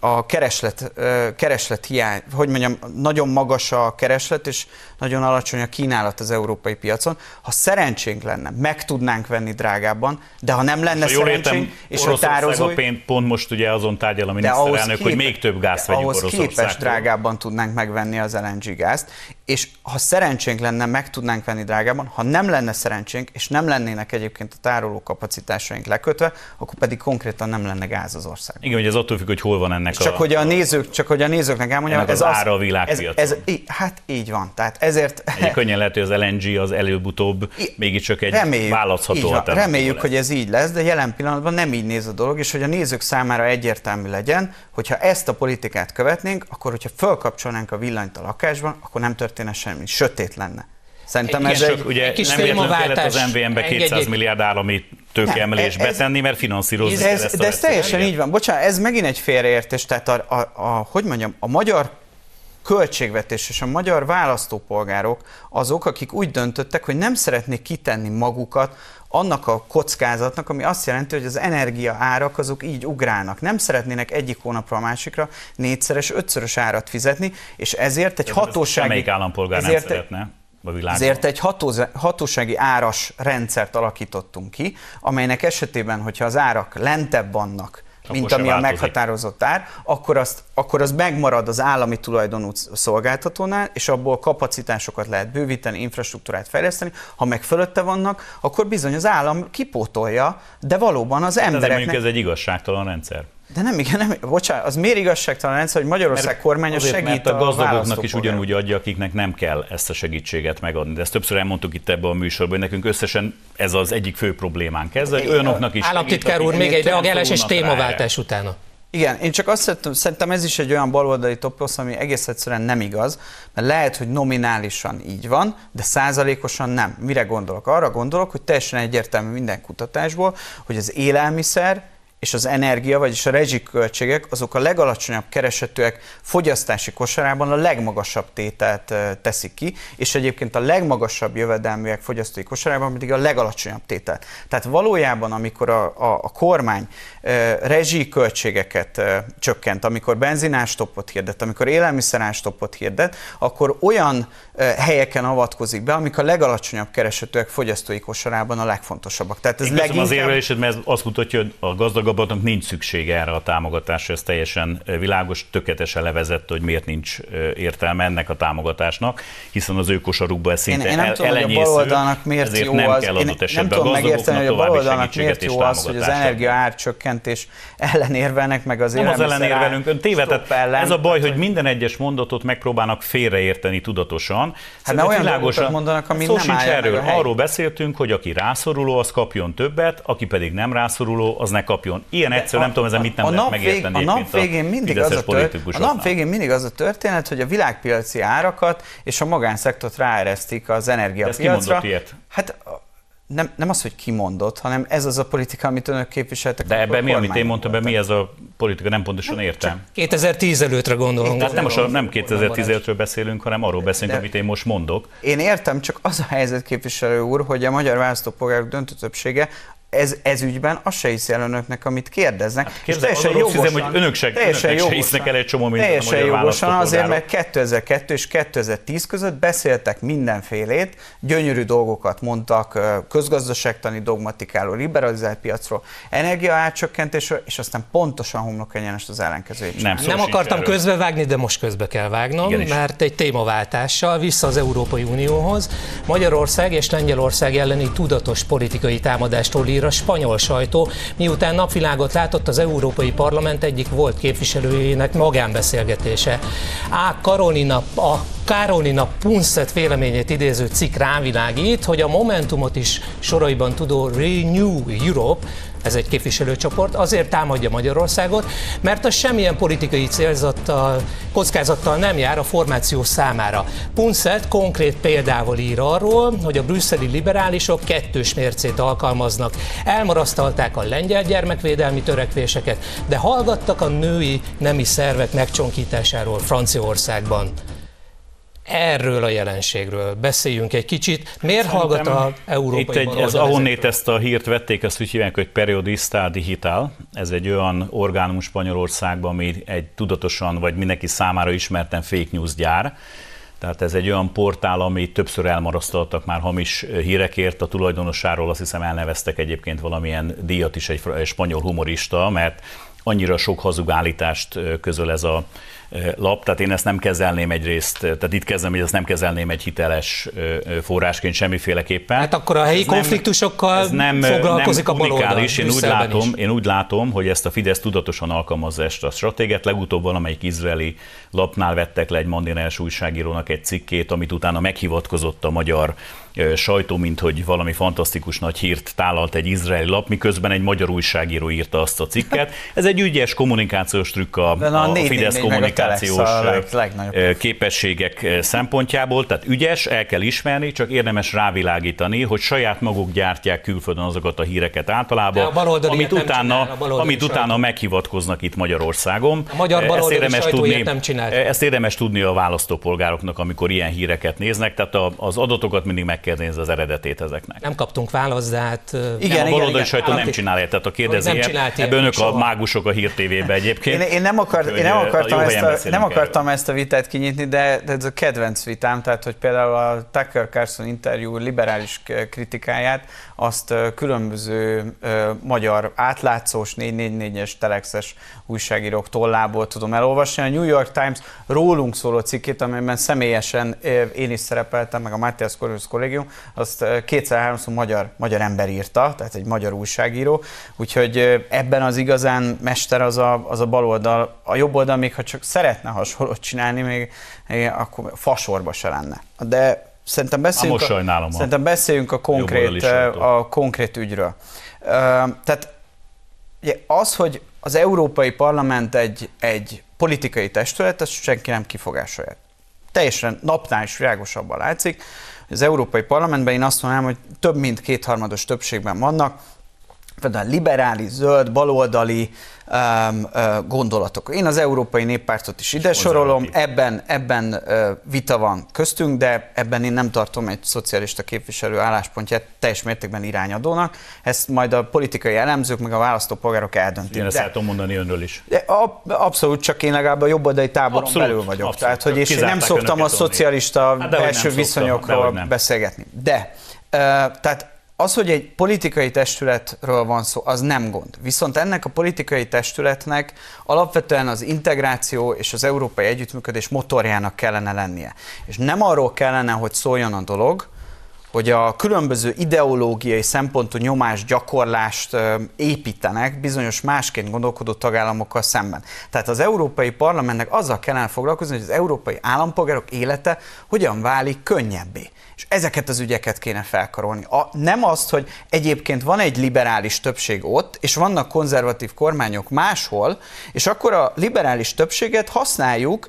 a kereslet, kereslet hiány, hogy mondjam, nagyon magas a kereslet, és nagyon alacsony a kínálat az európai piacon. Ha szerencsénk lenne, meg tudnánk venni drágábban, de ha nem lenne ha szerencsénk, értem, és a tározói... Pont, pont most ugye azon tárgyal a miniszterelnök, hogy még több gázt vegyünk ahhoz képest drágábban tudnánk megvenni az LNG gázt, és ha szerencsénk lenne, meg tudnánk venni drágában, ha nem lenne szerencsénk, és nem lennének egyébként a tároló kapacitásaink lekötve, akkor pedig konkrétan nem lenne gáz az ország. Igen, hogy az attól függ, hogy hol van ennek csak a... Hogy a nézők, csak hogy a nézőknek elmondjam, ez az, az ára a világpiacon. Ez, ez, hát így van, tehát ezért... Egy könnyen lehet, hogy az LNG az előbb-utóbb mégiscsak egy reméljük, választható van, Reméljük, lesz. hogy ez így lesz, de jelen pillanatban nem így néz a dolog, és hogy a nézők számára egyértelmű legyen, hogyha ezt a politikát követnénk, akkor hogyha fölkapcsolnánk a villanyt a lakásban, akkor nem történne semmi, sötét lenne. Szerintem egy ez egy, ugye kis nem véletlenül kellett az MVM-be 200 milliárd állami tőkeemelés betenni, mert finanszírozni ez, ezt De ez teljesen így van. Bocsánat, ez megint egy félreértés. Tehát a, a, a, hogy mondjam, a magyar költségvetés és a magyar választópolgárok azok, akik úgy döntöttek, hogy nem szeretnék kitenni magukat annak a kockázatnak, ami azt jelenti, hogy az energia árak azok így ugrálnak. Nem szeretnének egyik hónapra a másikra négyszeres, ötszörös árat fizetni, és ezért egy hatósági... Melyik állampolgár ezért, nem szeretne? a. Ezért egy hatósági áras rendszert alakítottunk ki, amelynek esetében, hogyha az árak lentebb vannak, mint ami a meghatározott ár, akkor, azt, akkor az megmarad az állami tulajdonú szolgáltatónál, és abból kapacitásokat lehet bővíteni, infrastruktúrát fejleszteni. Ha meg fölötte vannak, akkor bizony az állam kipótolja, de valóban az embereknek... mondjuk ez egy igazságtalan rendszer. De nem, igen, nem, bocsánat, az miért igazságtalan rendszer, hogy Magyarország kormánya azért, segít mert a gazdagoknak is ugyanúgy adja, akiknek nem kell ezt a segítséget megadni. De ezt többször elmondtuk itt ebben a műsorban, hogy nekünk összesen ez az egyik fő problémánk. Ez, hogy olyanoknak is Államtitkár úr, még egy reagálás és témaváltás utána. Igen, én csak azt szerettem, szerintem ez is egy olyan baloldali toposz, ami egész egyszerűen nem igaz, mert lehet, hogy nominálisan így van, de százalékosan nem. Mire gondolok? Arra gondolok, hogy teljesen egyértelmű minden kutatásból, hogy az élelmiszer és az energia, vagyis a rezsiköltségek, azok a legalacsonyabb keresetőek fogyasztási kosarában a legmagasabb tételt teszik ki, és egyébként a legmagasabb jövedelműek fogyasztói kosarában pedig a legalacsonyabb tételt. Tehát valójában, amikor a, a, a kormány rezsiköltségeket csökkent, amikor benzinástopot hirdet, amikor élelmiszerástopot hirdet, akkor olyan helyeken avatkozik be, amik a legalacsonyabb keresetőek fogyasztói kosarában a legfontosabbak. Tehát ez Én leginkább... az érvelésed, mert ez azt mutatja, hogy a gazdagabbaknak nincs szüksége erre a támogatásra, ez teljesen világos, tökéletesen levezett, hogy miért nincs értelme ennek a támogatásnak, hiszen az ő kosarukban ez szinte én, én nem tudom, hogy a baloldalnak miért jó nem az, kell én nem tudom megérteni, hogy a baloldalnak miért jó az, hogy az energia árcsökkentés ellen érvelnek, meg az Nem az ellen érvelünk, tévedett. Ez a baj, hogy minden egyes mondatot megpróbálnak félreérteni tudatosan. Hát mert olyan világosan mondanak, ami nem sincs erről. Arról beszéltünk, hogy aki rászoruló, az kapjon többet, aki pedig nem rászoruló, az ne kapjon. Ilyen egyszerű, nem tudom, ezen mit nem a lehet megérteni. A nap végén mindig az a, tört, a nap végén mindig az a történet, hogy a világpiaci árakat és a magánszektort ráeresztik az energiapiacra. Hát nem, nem az, hogy kimondott, hanem ez az a politika, amit önök képviseltek. De ebben mi, amit én mondtam, be, mi ez a politika, nem pontosan értem. 2010 előttre gondolom. Tehát nem, most, nem 2015-ről beszélünk, hanem arról beszélünk, De amit én most mondok. Én értem, csak az a helyzet, képviselő úr, hogy a magyar választópolgárok döntő többsége ez, ez ügyben azt se hiszi el önöknek, amit kérdeznek. Hát kérdez, teljesen jogosan, hiszem, hogy önök se, teljesen önöknek jogosan, se hisznek el egy csomó mindent Teljesen jogosan azért, mert 2002 és 2010 között beszéltek mindenfélét, gyönyörű dolgokat mondtak közgazdaságtani dogmatikáról, liberalizált piacról, energia átcsökkentésről, és aztán pontosan homlok egyenest az ellenkezőjét. Nem, nem akartam erről. közbevágni, de most közbe kell vágnom, Igenis. mert egy témaváltással vissza az Európai Unióhoz. Magyarország és Lengyelország elleni tudatos politikai támadástól ír a spanyol sajtó, miután napvilágot látott az Európai Parlament egyik volt képviselőjének magánbeszélgetése. A. Karolina, a Karolina Punset véleményét idéző cikk rávilágít, hogy a Momentumot is soraiban tudó Renew Europe ez egy képviselőcsoport, azért támadja Magyarországot, mert az semmilyen politikai célzattal, kockázattal nem jár a formáció számára. Punset konkrét példával ír arról, hogy a brüsszeli liberálisok kettős mércét alkalmaznak. Elmarasztalták a lengyel gyermekvédelmi törekvéseket, de hallgattak a női nemi szervek megcsonkításáról Franciaországban erről a jelenségről beszéljünk egy kicsit. Miért Szerintem hallgat a európai Itt egy, ez ahonnét ezt a hírt vették, ezt úgy hívják, hogy Periodista Digital. Ez egy olyan orgánum Spanyolországban, ami egy tudatosan vagy mindenki számára ismerten fake news gyár. Tehát ez egy olyan portál, ami többször elmarasztaltak már hamis hírekért, a tulajdonosáról azt hiszem elneveztek egyébként valamilyen díjat is egy spanyol humorista, mert annyira sok hazugállítást közöl ez a lap, tehát én ezt nem kezelném egyrészt, tehát itt kezdem, hogy ezt nem kezelném egy hiteles forrásként semmiféleképpen. Hát akkor a helyi ez konfliktusokkal nem, nem, foglalkozik nem a baloldal. Én úgy, látom, is. én úgy látom, hogy ezt a Fidesz tudatosan alkalmazza ezt a stratégiát. Legutóbb valamelyik izraeli lapnál vettek le egy mandinás újságírónak egy cikkét, amit utána meghivatkozott a magyar sajtó, mint hogy valami fantasztikus nagy hírt tálalt egy izraeli lap, miközben egy magyar újságíró írta azt a cikket. Ez egy ügyes kommunikációs trükk a, a, a Fidesz kommunikációs képességek szempontjából, tehát ügyes, el kell ismerni, csak érdemes rávilágítani, hogy saját maguk gyártják külföldön azokat a híreket általában, amit utána, amit utána meghivatkoznak itt Magyarországon. A magyar ezt érdemes tudni, nem csinál. Ezt érdemes tudni a választópolgároknak, amikor ilyen híreket néznek, tehát az adatokat mindig meg kell nézni az eredetét ezeknek. Nem kaptunk választ, de hát... Igen, nem, a baloldali sajtó nem csinálja, tehát a kérdezi, ebből önök a mágusok a hír tévébe egyébként. Én, én nem, akart, én nem akartam ezt a, akar, nem akartam erről. ezt a vitát kinyitni, de, de ez a kedvenc vitám, tehát hogy például a Tucker Carlson interjú liberális kritikáját, azt különböző magyar átlátszós 444-es telexes újságírók tollából tudom elolvasni. A New York Times rólunk szóló cikkét, amelyben személyesen én is szerepeltem, meg a Matthias Corvinus kollégium, azt kétszer-háromszor magyar, magyar ember írta, tehát egy magyar újságíró, úgyhogy ebben az igazán mester az a, az a baloldal, a jobb oldal még ha csak szeretne hasonlót csinálni, még, még akkor fasorba se lenne. De szerintem beszéljünk, a, a, szerintem beszéljünk a konkrét, a konkrét ügyről. Tehát ugye az, hogy az Európai Parlament egy, egy politikai testület, ezt senki nem kifogásolja. Teljesen napnál is világosabban látszik. Az Európai Parlamentben én azt mondanám, hogy több mint kétharmados többségben vannak, például liberális, zöld, baloldali, gondolatok. Én az Európai Néppártot is ide sorolom, ebben, ebben vita van köztünk, de ebben én nem tartom egy szocialista képviselő álláspontját teljes mértékben irányadónak. Ezt majd a politikai elemzők, meg a választópolgárok eldöntik. Én ezt tudom mondani önről is. De ab, abszolút, csak én legalább a jobboldali táboron abszolút, belül vagyok. Abszolút. Tehát, hogy és én nem szoktam a szocialista hát belső viszonyokról beszélgetni. De, tehát az, hogy egy politikai testületről van szó, az nem gond. Viszont ennek a politikai testületnek alapvetően az integráció és az európai együttműködés motorjának kellene lennie. És nem arról kellene, hogy szóljon a dolog, hogy a különböző ideológiai szempontú nyomás gyakorlást építenek bizonyos másként gondolkodó tagállamokkal szemben. Tehát az Európai Parlamentnek azzal kellene foglalkozni, hogy az európai állampolgárok élete hogyan válik könnyebbé. És ezeket az ügyeket kéne felkarolni. A, nem azt, hogy egyébként van egy liberális többség ott, és vannak konzervatív kormányok máshol, és akkor a liberális többséget használjuk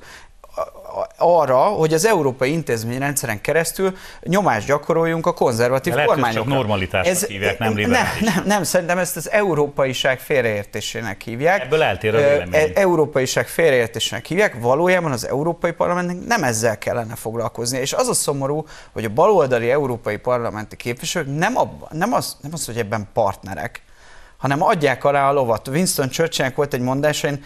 arra, hogy az európai intézményrendszeren keresztül nyomást gyakoroljunk a konzervatív lehet, kormányokra. Normalitásnak ez, hívják, nem liberális. Nem, nem, nem, szerintem ezt az európaiság félreértésének hívják. Ebből eltér a vélemény. E, európaiság félreértésének hívják, valójában az Európai Parlamentnek nem ezzel kellene foglalkozni. És az a szomorú, hogy a baloldali európai parlamenti képviselők nem, abba, nem, az, nem az, hogy ebben partnerek, hanem adják alá a lovat. Winston Churchillnek volt egy mondása, én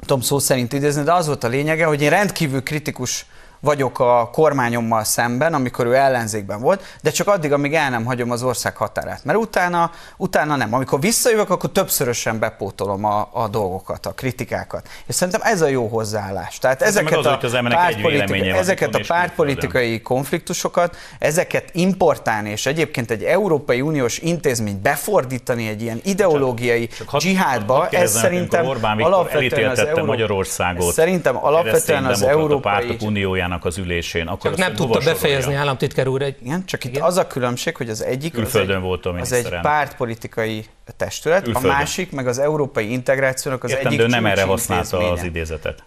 tudom szó szerint idézni, de az volt a lényege, hogy én rendkívül kritikus vagyok a kormányommal szemben, amikor ő ellenzékben volt, de csak addig, amíg el nem hagyom az ország határát. Mert utána, utána nem. Amikor visszajövök, akkor többszörösen bepótolom a, a dolgokat, a kritikákat. És szerintem ez a jó hozzáállás. Tehát ezeket a, az pártpolitika, ezeket a pártpolitikai konfliktusokat, ezeket importálni, és egyébként egy Európai Uniós intézményt befordítani egy ilyen ideológiai csak dzsihádba, ez szerintem alapvetően az Euró... Magyarországot. Szerintem alapvetően az Európai Unióján bizottságának az ülésén. Akkor csak nem tudta befejezni államtitkár úr. Egy... Igen, csak itt Igen? az a különbség, hogy az egyik Külföldön az egy, voltam az egy pártpolitikai testület, Külföldön. a másik meg az európai integrációnak az Értem, egyik de nem erre használta az idézetet.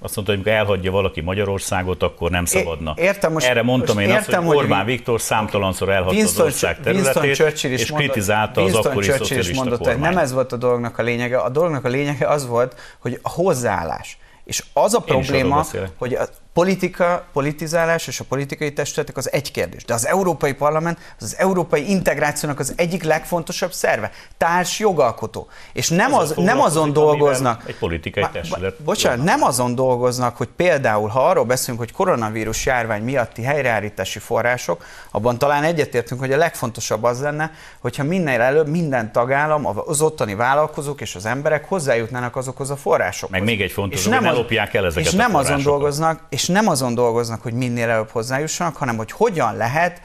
Azt mondta, hogy amikor elhagyja valaki Magyarországot, akkor nem szabadna. Értem, most, Erre mondtam most én azt, hogy Orbán hogy Viktor számtalanszor elhagyta az ország területét, és mondott, kritizálta Winston az akkori Churchill szocialista mondott, kormányt. Nem ez volt a dolognak a lényege. A dolognak a lényege az volt, hogy a hozzáállás. És az a probléma, hogy a politika, politizálás és a politikai testületek az egy kérdés. De az Európai Parlament az, az európai integrációnak az egyik legfontosabb szerve. Társ jogalkotó. És nem, az, az nem azon dolgoznak... Egy politikai testület. Bocsánat, nem azon dolgoznak, hogy például, ha arról beszélünk, hogy koronavírus járvány miatti helyreállítási források, abban talán egyetértünk, hogy a legfontosabb az lenne, hogyha minél előbb minden tagállam, az ottani vállalkozók és az emberek hozzájutnának azokhoz a forrásokhoz. Meg még egy fontos, és nem az, lopják el ezeket és a nem azon dolgoznak, és és nem azon dolgoznak, hogy minél előbb hozzájussanak, hanem hogy hogyan lehet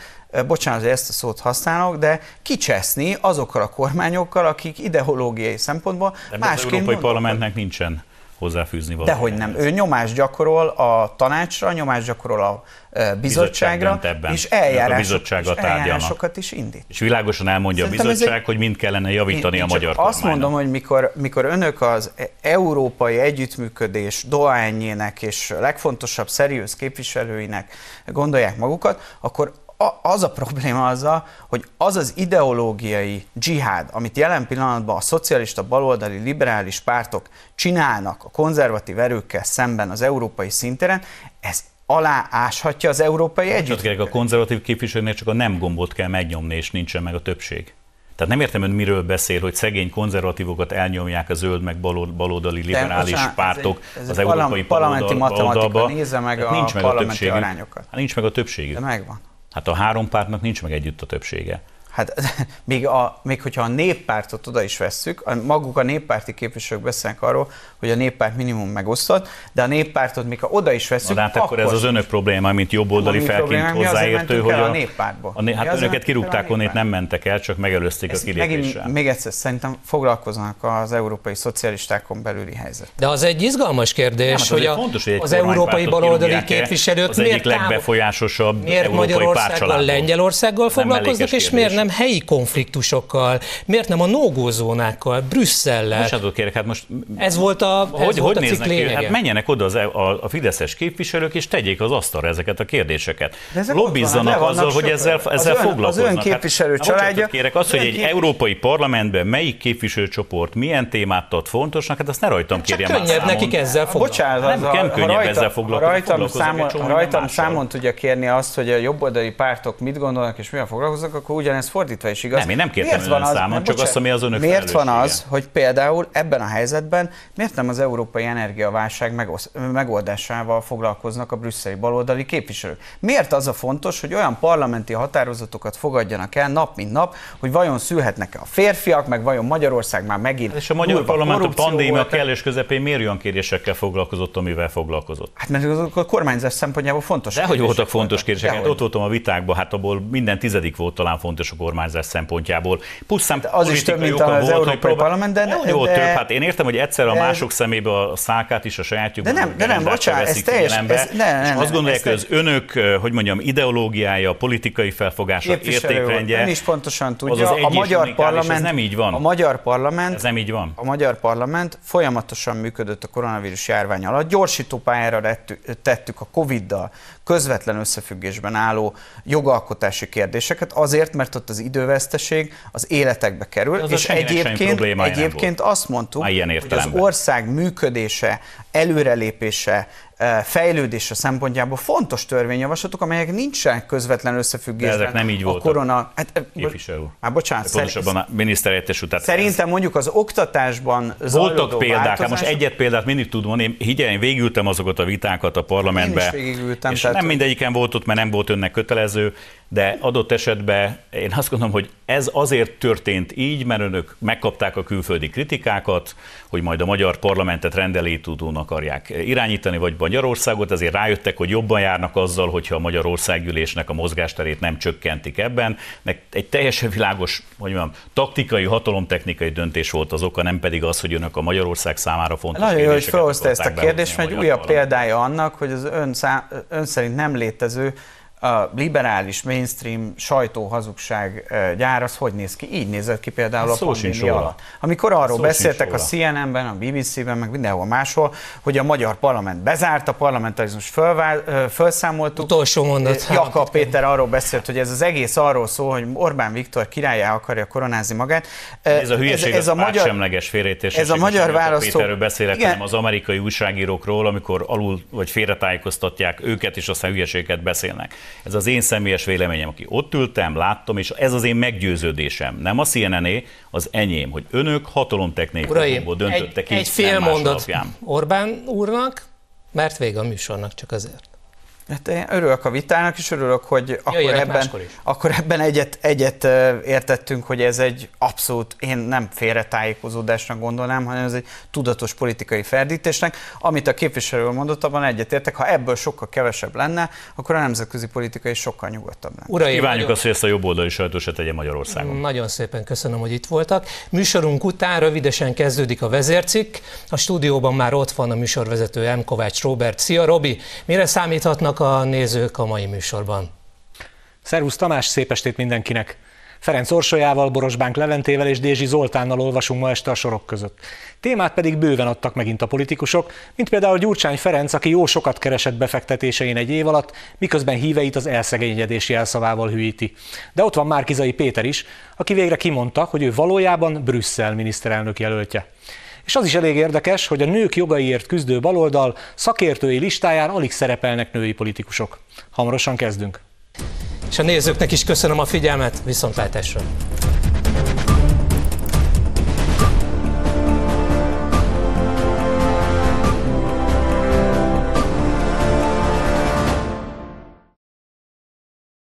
bocsánat, hogy ezt a szót használok, de kicseszni azokkal a kormányokkal, akik ideológiai szempontból de másként Az Európai Parlamentnek nincsen hozzáfűzni valami. Dehogy nem. Ő nyomást gyakorol a tanácsra, nyomást gyakorol a bizottságra, ebben. és, eljárások, és eljárásokat is indít. És világosan elmondja Szerintem a bizottság, egy, hogy mind kellene javítani én, a magyar Azt kormánynak. mondom, hogy mikor, mikor önök az e- európai együttműködés doányének és legfontosabb szeriőz képviselőinek gondolják magukat, akkor az a probléma azzal, hogy az az ideológiai dzsihád, amit jelen pillanatban a szocialista, baloldali, liberális pártok csinálnak a konzervatív erőkkel szemben az európai szintéren, ez alááshatja az európai együttműködést. A konzervatív képviselőnek csak a nem gombot kell megnyomni, és nincsen meg a többség. Tehát nem értem ön miről beszél, hogy szegény konzervatívokat elnyomják a zöld meg baloldali liberális bocsánat, pártok ez egy, ez az egy európai parlamenti matematika, nézze meg hát a nincs meg a arányokat. Hát nincs meg a többségük. De megvan. Hát a három pártnak nincs meg együtt a többsége. Hát még, a, még hogyha a néppártot oda is vesszük, a, maguk a néppárti képviselők beszélnek arról, hogy a néppárt minimum megosztott, de a néppártot még ha oda is veszük, Na, hát akkor, akkor ez az önök probléma, mint jobboldali felként hozzáértő, hogy a, a néppártba. A né, hát önöket kirúgták onnét, nem mentek el, csak megelőzték Ezt a kilépéssel. Megint, még egyszer, szerintem foglalkoznak az európai szocialistákon belüli helyzet. De az egy izgalmas kérdés, nem, hogy, a, fontos, hogy az európai baloldali képviselők az egyik legbefolyásosabb miért Magyarországgal, Lengyelországgal foglalkoznak, és miért nem helyi konfliktusokkal, miért nem a nógózónákkal, Brüsszellel. Most kérek, hát most ez volt a, ez hogy, volt hogy a cikk lényege. Hát menjenek oda az, e- a, a fideszes képviselők, és tegyék az asztalra ezeket a kérdéseket. Lobbizzanak van, azzal, hogy ezzel, ezzel az ön, foglalkoznak. Az ön képviselő hát, családja. Kérek, az, hogy egy kép... európai parlamentben melyik képviselőcsoport milyen témát tart fontosnak, hát azt ne rajtam hát kérjem könnyebb nekik ezzel foglalkozni. Bocsánat, nem, nem könnyebb ezzel foglalkozni. Rajtam, számon, rajtam számon tudja kérni azt, hogy a jobboldali pártok mit gondolnak és mivel foglalkoznak, akkor ugyanez fordítva is igaz. Nem, én nem kértem miért van az, számon, csak azt, ami az önök Miért van az, hogy például ebben a helyzetben miért nem az európai energiaválság megoldásával foglalkoznak a brüsszeli baloldali képviselők? Miért az a fontos, hogy olyan parlamenti határozatokat fogadjanak el nap mint nap, hogy vajon szülhetnek-e a férfiak, meg vajon Magyarország már megint És a magyar parlament a pandémia kellős közepén miért olyan kérésekkel foglalkozott, amivel foglalkozott? Hát mert a kormányzás szempontjából fontos. De hogy voltak fontos kérdések? Hát ott voltam a vitákban, hát abból minden tizedik volt talán fontos a kormányzás szempontjából. Pusztán az is több, mint az volt, Európai Parlament, de, de, volt de, több. Hát én értem, hogy egyszer a mások szemébe a szálkát is a sajátjukban. De nem, de nem, bocsánat, ez teljes, ez, ne, ne, és azt gondolják, hogy az önök, hogy mondjam, ideológiája, politikai felfogása, értékrendje. Ön is pontosan tudja, az az a magyar parlament, ez nem így van. A magyar parlament, ez nem így van. A magyar parlament folyamatosan működött a koronavírus járvány alatt. Gyorsító pályára tettük a Covid-dal közvetlen összefüggésben álló jogalkotási kérdéseket, azért, mert ott az időveszteség az életekbe kerül, az és egyébként, egyébként azt mondtuk, hogy az ország működése, előrelépése, fejlődése szempontjából fontos törvényjavaslatok, amelyek nincsenek közvetlen összefüggésben. De ezek nem így voltak. Korona... Hát, Képviselő. Hát bocsánat. De pontosabban a miniszterhelyettes után. Szerintem ez... mondjuk az oktatásban Voltak példák, változás... hát most egyet példát mindig tud mondani. Én végültem azokat a vitákat a parlamentbe. Én is végültem. És tehát... nem mindegyiken volt ott, mert nem volt önnek kötelező, de adott esetben én azt gondolom, hogy ez azért történt így, mert önök megkapták a külföldi kritikákat, hogy majd a magyar parlamentet rendelétudón akarják irányítani, vagy Magyarországot, ezért rájöttek, hogy jobban járnak azzal, hogyha a Magyarországgyűlésnek a mozgásterét nem csökkentik ebben. Meg egy teljesen világos, hogy mondjam, taktikai, hatalomtechnikai döntés volt az oka, nem pedig az, hogy önök a Magyarország számára fontos Nagyon jó, hogy felhozta ezt a kérdést, mert egy újabb példája annak, hogy az ön, szá- ön szerint nem létező a liberális mainstream sajtó hazugság gyár az hogy néz ki? Így nézett ki például Ez a pandémia alatt. Amikor arról szó beszéltek a CNN-ben, a BBC-ben, meg mindenhol máshol, hogy a magyar parlament bezárt, a parlamentarizmus fölvál, felszámoltuk. Utolsó mondat. Jakab Péter arról beszélt, hogy ez az egész arról szól, hogy Orbán Viktor királyá akarja koronázni magát. Ez a hülyeség, ez, ez a magyar, semleges félrejtés. Ez a magyar választó... Péterről beszélek, igen. hanem az amerikai újságírókról, amikor alul vagy félretájékoztatják őket, és aztán hülyeséget beszélnek. Ez az én személyes véleményem, aki ott ültem, láttam, és ez az én meggyőződésem. Nem a cnn az enyém, hogy önök hatalomtechnikából döntöttek egy, egy fél mondat alapján. Orbán úrnak, mert vége a műsornak csak azért. Hát én örülök a vitának, és örülök, hogy akkor ebben, akkor ebben egyet, egyet értettünk, hogy ez egy abszolút, én nem félretájékozódásnak gondolnám, hanem ez egy tudatos politikai ferdítésnek. Amit a képviselő mondott, abban egyetértek, ha ebből sokkal kevesebb lenne, akkor a nemzetközi politika is sokkal nyugodtabb lenne. Uraim, Kívánjuk nagyon... azt, hogy ezt a jobb oldali sajtó se tegye Magyarországon. Nagyon szépen köszönöm, hogy itt voltak. Műsorunk után rövidesen kezdődik a vezércikk. A stúdióban már ott van a műsorvezető M. Kovács Robert. Szia Robi! Mire számíthatnak a nézők a mai műsorban. Szervusz Tamás, szép estét mindenkinek! Ferenc Orsolyával, Borosbánk Leventével és Dézsi Zoltánnal olvasunk ma este a sorok között. Témát pedig bőven adtak megint a politikusok, mint például Gyurcsány Ferenc, aki jó sokat keresett befektetésein egy év alatt, miközben híveit az elszegényedés jelszavával hűíti. De ott van Márkizai Péter is, aki végre kimondta, hogy ő valójában Brüsszel miniszterelnök jelöltje. És az is elég érdekes, hogy a nők jogaiért küzdő baloldal szakértői listáján alig szerepelnek női politikusok. Hamarosan kezdünk. És a nézőknek is köszönöm a figyelmet, viszontlátásra!